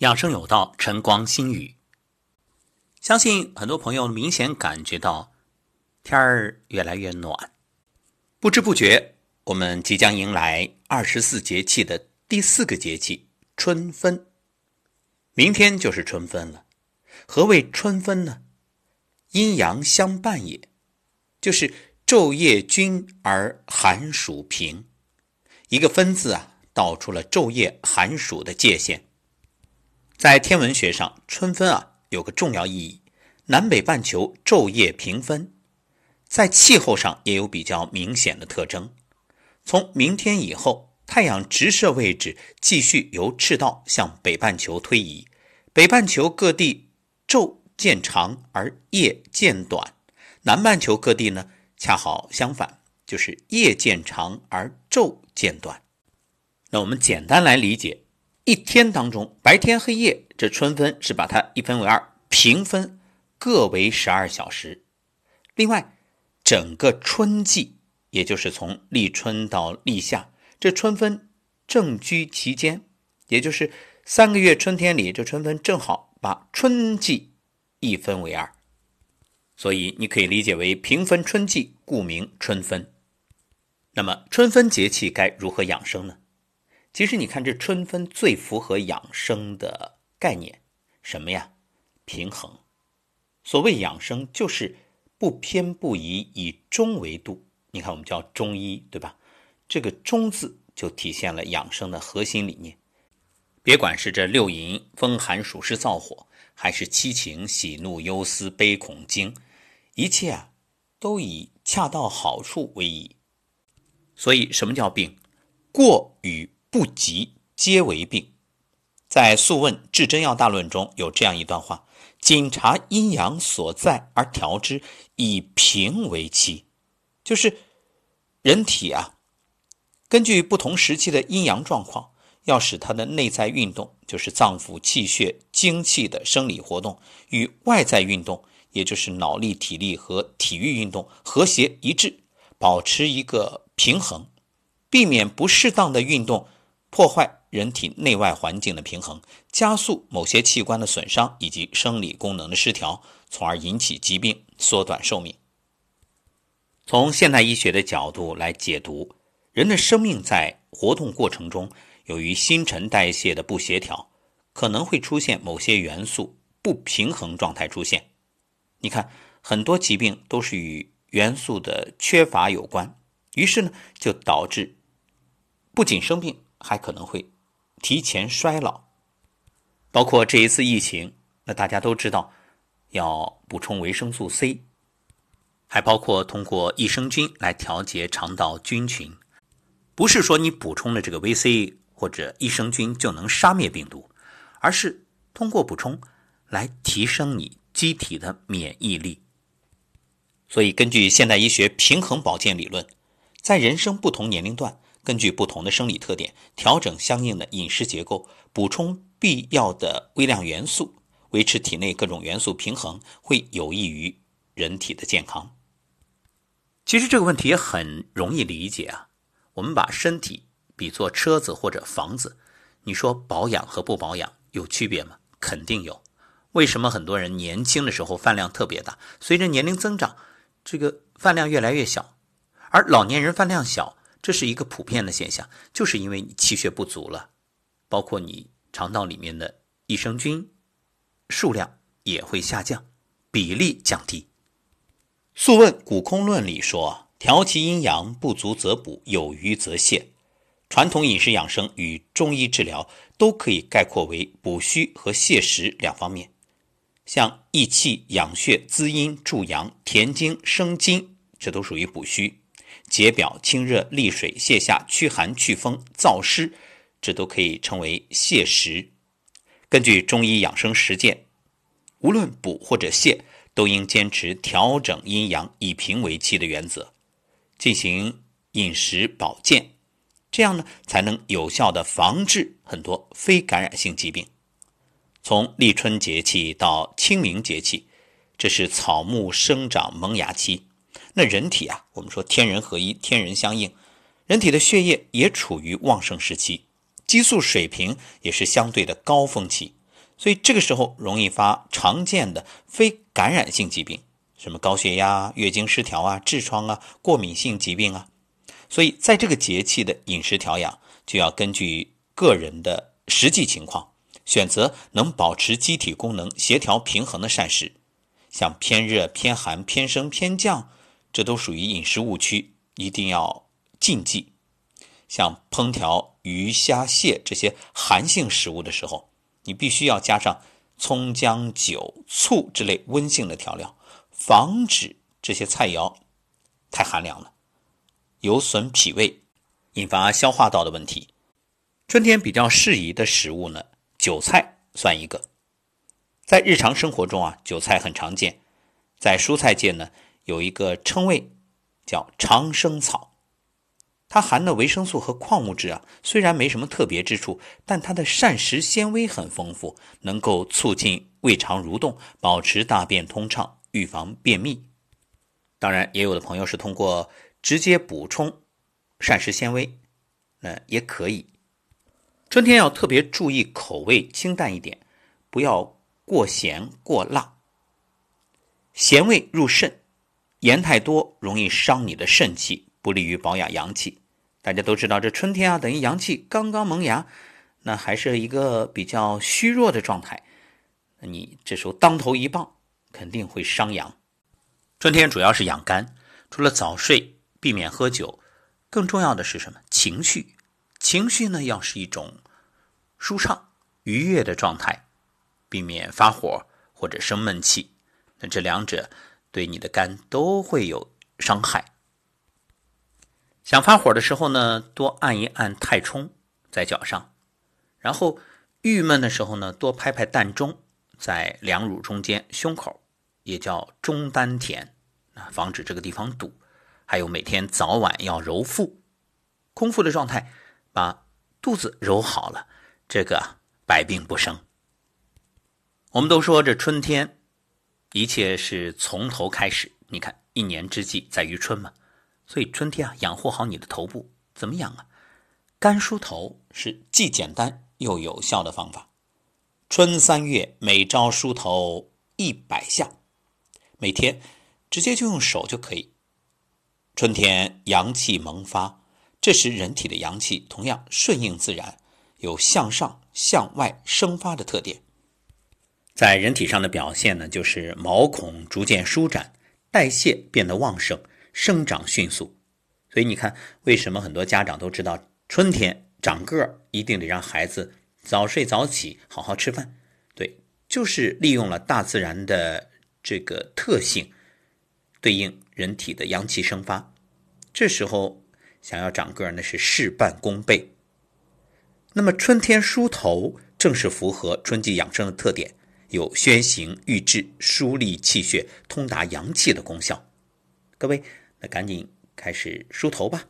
养生有道，晨光心语。相信很多朋友明显感觉到天儿越来越暖，不知不觉我们即将迎来二十四节气的第四个节气春分。明天就是春分了。何谓春分呢？阴阳相伴也，就是昼夜均而寒暑平。一个“分”字啊，道出了昼夜寒暑的界限。在天文学上，春分啊有个重要意义，南北半球昼夜平分。在气候上也有比较明显的特征。从明天以后，太阳直射位置继续由赤道向北半球推移，北半球各地昼渐长而夜渐短，南半球各地呢恰好相反，就是夜渐长而昼渐短。那我们简单来理解。一天当中，白天黑夜，这春分是把它一分为二，平分，各为十二小时。另外，整个春季，也就是从立春到立夏，这春分正居其间，也就是三个月春天里，这春分正好把春季一分为二。所以你可以理解为平分春季，故名春分。那么春分节气该如何养生呢？其实你看，这春分最符合养生的概念，什么呀？平衡。所谓养生，就是不偏不倚，以中为度。你看，我们叫中医，对吧？这个“中”字就体现了养生的核心理念。别管是这六淫风寒暑湿燥火，还是七情喜怒忧思悲恐惊，一切啊，都以恰到好处为宜。所以，什么叫病？过与。不急皆为病，在《素问·治真要大论》中有这样一段话：“谨察阴阳所在而调之，以平为期。”就是人体啊，根据不同时期的阴阳状况，要使它的内在运动，就是脏腑气血精气的生理活动，与外在运动，也就是脑力、体力和体育运动和谐一致，保持一个平衡，避免不适当的运动。破坏人体内外环境的平衡，加速某些器官的损伤以及生理功能的失调，从而引起疾病，缩短寿命。从现代医学的角度来解读，人的生命在活动过程中，由于新陈代谢的不协调，可能会出现某些元素不平衡状态出现。你看，很多疾病都是与元素的缺乏有关，于是呢，就导致不仅生病。还可能会提前衰老，包括这一次疫情，那大家都知道要补充维生素 C，还包括通过益生菌来调节肠道菌群。不是说你补充了这个维 C 或者益生菌就能杀灭病毒，而是通过补充来提升你机体的免疫力。所以，根据现代医学平衡保健理论，在人生不同年龄段。根据不同的生理特点，调整相应的饮食结构，补充必要的微量元素，维持体内各种元素平衡，会有益于人体的健康。其实这个问题也很容易理解啊。我们把身体比作车子或者房子，你说保养和不保养有区别吗？肯定有。为什么很多人年轻的时候饭量特别大，随着年龄增长，这个饭量越来越小，而老年人饭量小？这是一个普遍的现象，就是因为你气血不足了，包括你肠道里面的益生菌数量也会下降，比例降低。《素问·古空论》里说：“调其阴阳，不足则补，有余则泻。”传统饮食养生与中医治疗都可以概括为补虚和泻实两方面。像益气、养血、滋阴、助阳、填精、生津，这都属于补虚。解表、清热、利水、泻下、驱寒、祛风、燥湿，这都可以称为泻实。根据中医养生实践，无论补或者泻，都应坚持调整阴阳以平为期的原则，进行饮食保健，这样呢才能有效的防治很多非感染性疾病。从立春节气到清明节气，这是草木生长萌芽期。那人体啊，我们说天人合一，天人相应，人体的血液也处于旺盛时期，激素水平也是相对的高峰期，所以这个时候容易发常见的非感染性疾病，什么高血压、月经失调啊、痔疮啊、过敏性疾病啊。所以在这个节气的饮食调养，就要根据个人的实际情况，选择能保持机体功能协调平衡的膳食。像偏热、偏寒、偏生、偏降，这都属于饮食误区，一定要禁忌。像烹调鱼虾蟹这些寒性食物的时候。你必须要加上葱姜酒醋之类温性的调料，防止这些菜肴太寒凉了，有损脾胃，引发消化道的问题。春天比较适宜的食物呢，韭菜算一个。在日常生活中啊，韭菜很常见，在蔬菜界呢有一个称谓叫长生草。它含的维生素和矿物质啊，虽然没什么特别之处，但它的膳食纤维很丰富，能够促进胃肠蠕动，保持大便通畅，预防便秘。当然，也有的朋友是通过直接补充膳食纤维，那也可以。春天要特别注意口味清淡一点，不要过咸过辣。咸味入肾，盐太多容易伤你的肾气。不利于保养阳气。大家都知道，这春天啊，等于阳气刚刚萌芽，那还是一个比较虚弱的状态。你这时候当头一棒，肯定会伤阳。春天主要是养肝，除了早睡、避免喝酒，更重要的是什么？情绪。情绪呢，要是一种舒畅、愉悦的状态，避免发火或者生闷气。那这两者对你的肝都会有伤害。想发火的时候呢，多按一按太冲在脚上，然后郁闷的时候呢，多拍拍膻中，在两乳中间胸口，也叫中丹田啊，防止这个地方堵。还有每天早晚要揉腹，空腹的状态，把肚子揉好了，这个百病不生。我们都说这春天，一切是从头开始。你看，一年之计在于春嘛。所以春天啊，养护好你的头部，怎么养啊？干梳头是既简单又有效的方法。春三月每朝梳头一百下，每天直接就用手就可以。春天阳气萌发，这时人体的阳气同样顺应自然，有向上向外生发的特点。在人体上的表现呢，就是毛孔逐渐舒展，代谢变得旺盛。生长迅速，所以你看，为什么很多家长都知道春天长个儿一定得让孩子早睡早起，好好吃饭？对，就是利用了大自然的这个特性，对应人体的阳气生发。这时候想要长个儿，那是事半功倍。那么春天梳头，正是符合春季养生的特点，有宣行郁滞、疏利气血、通达阳气的功效。各位。那赶紧开始梳头吧。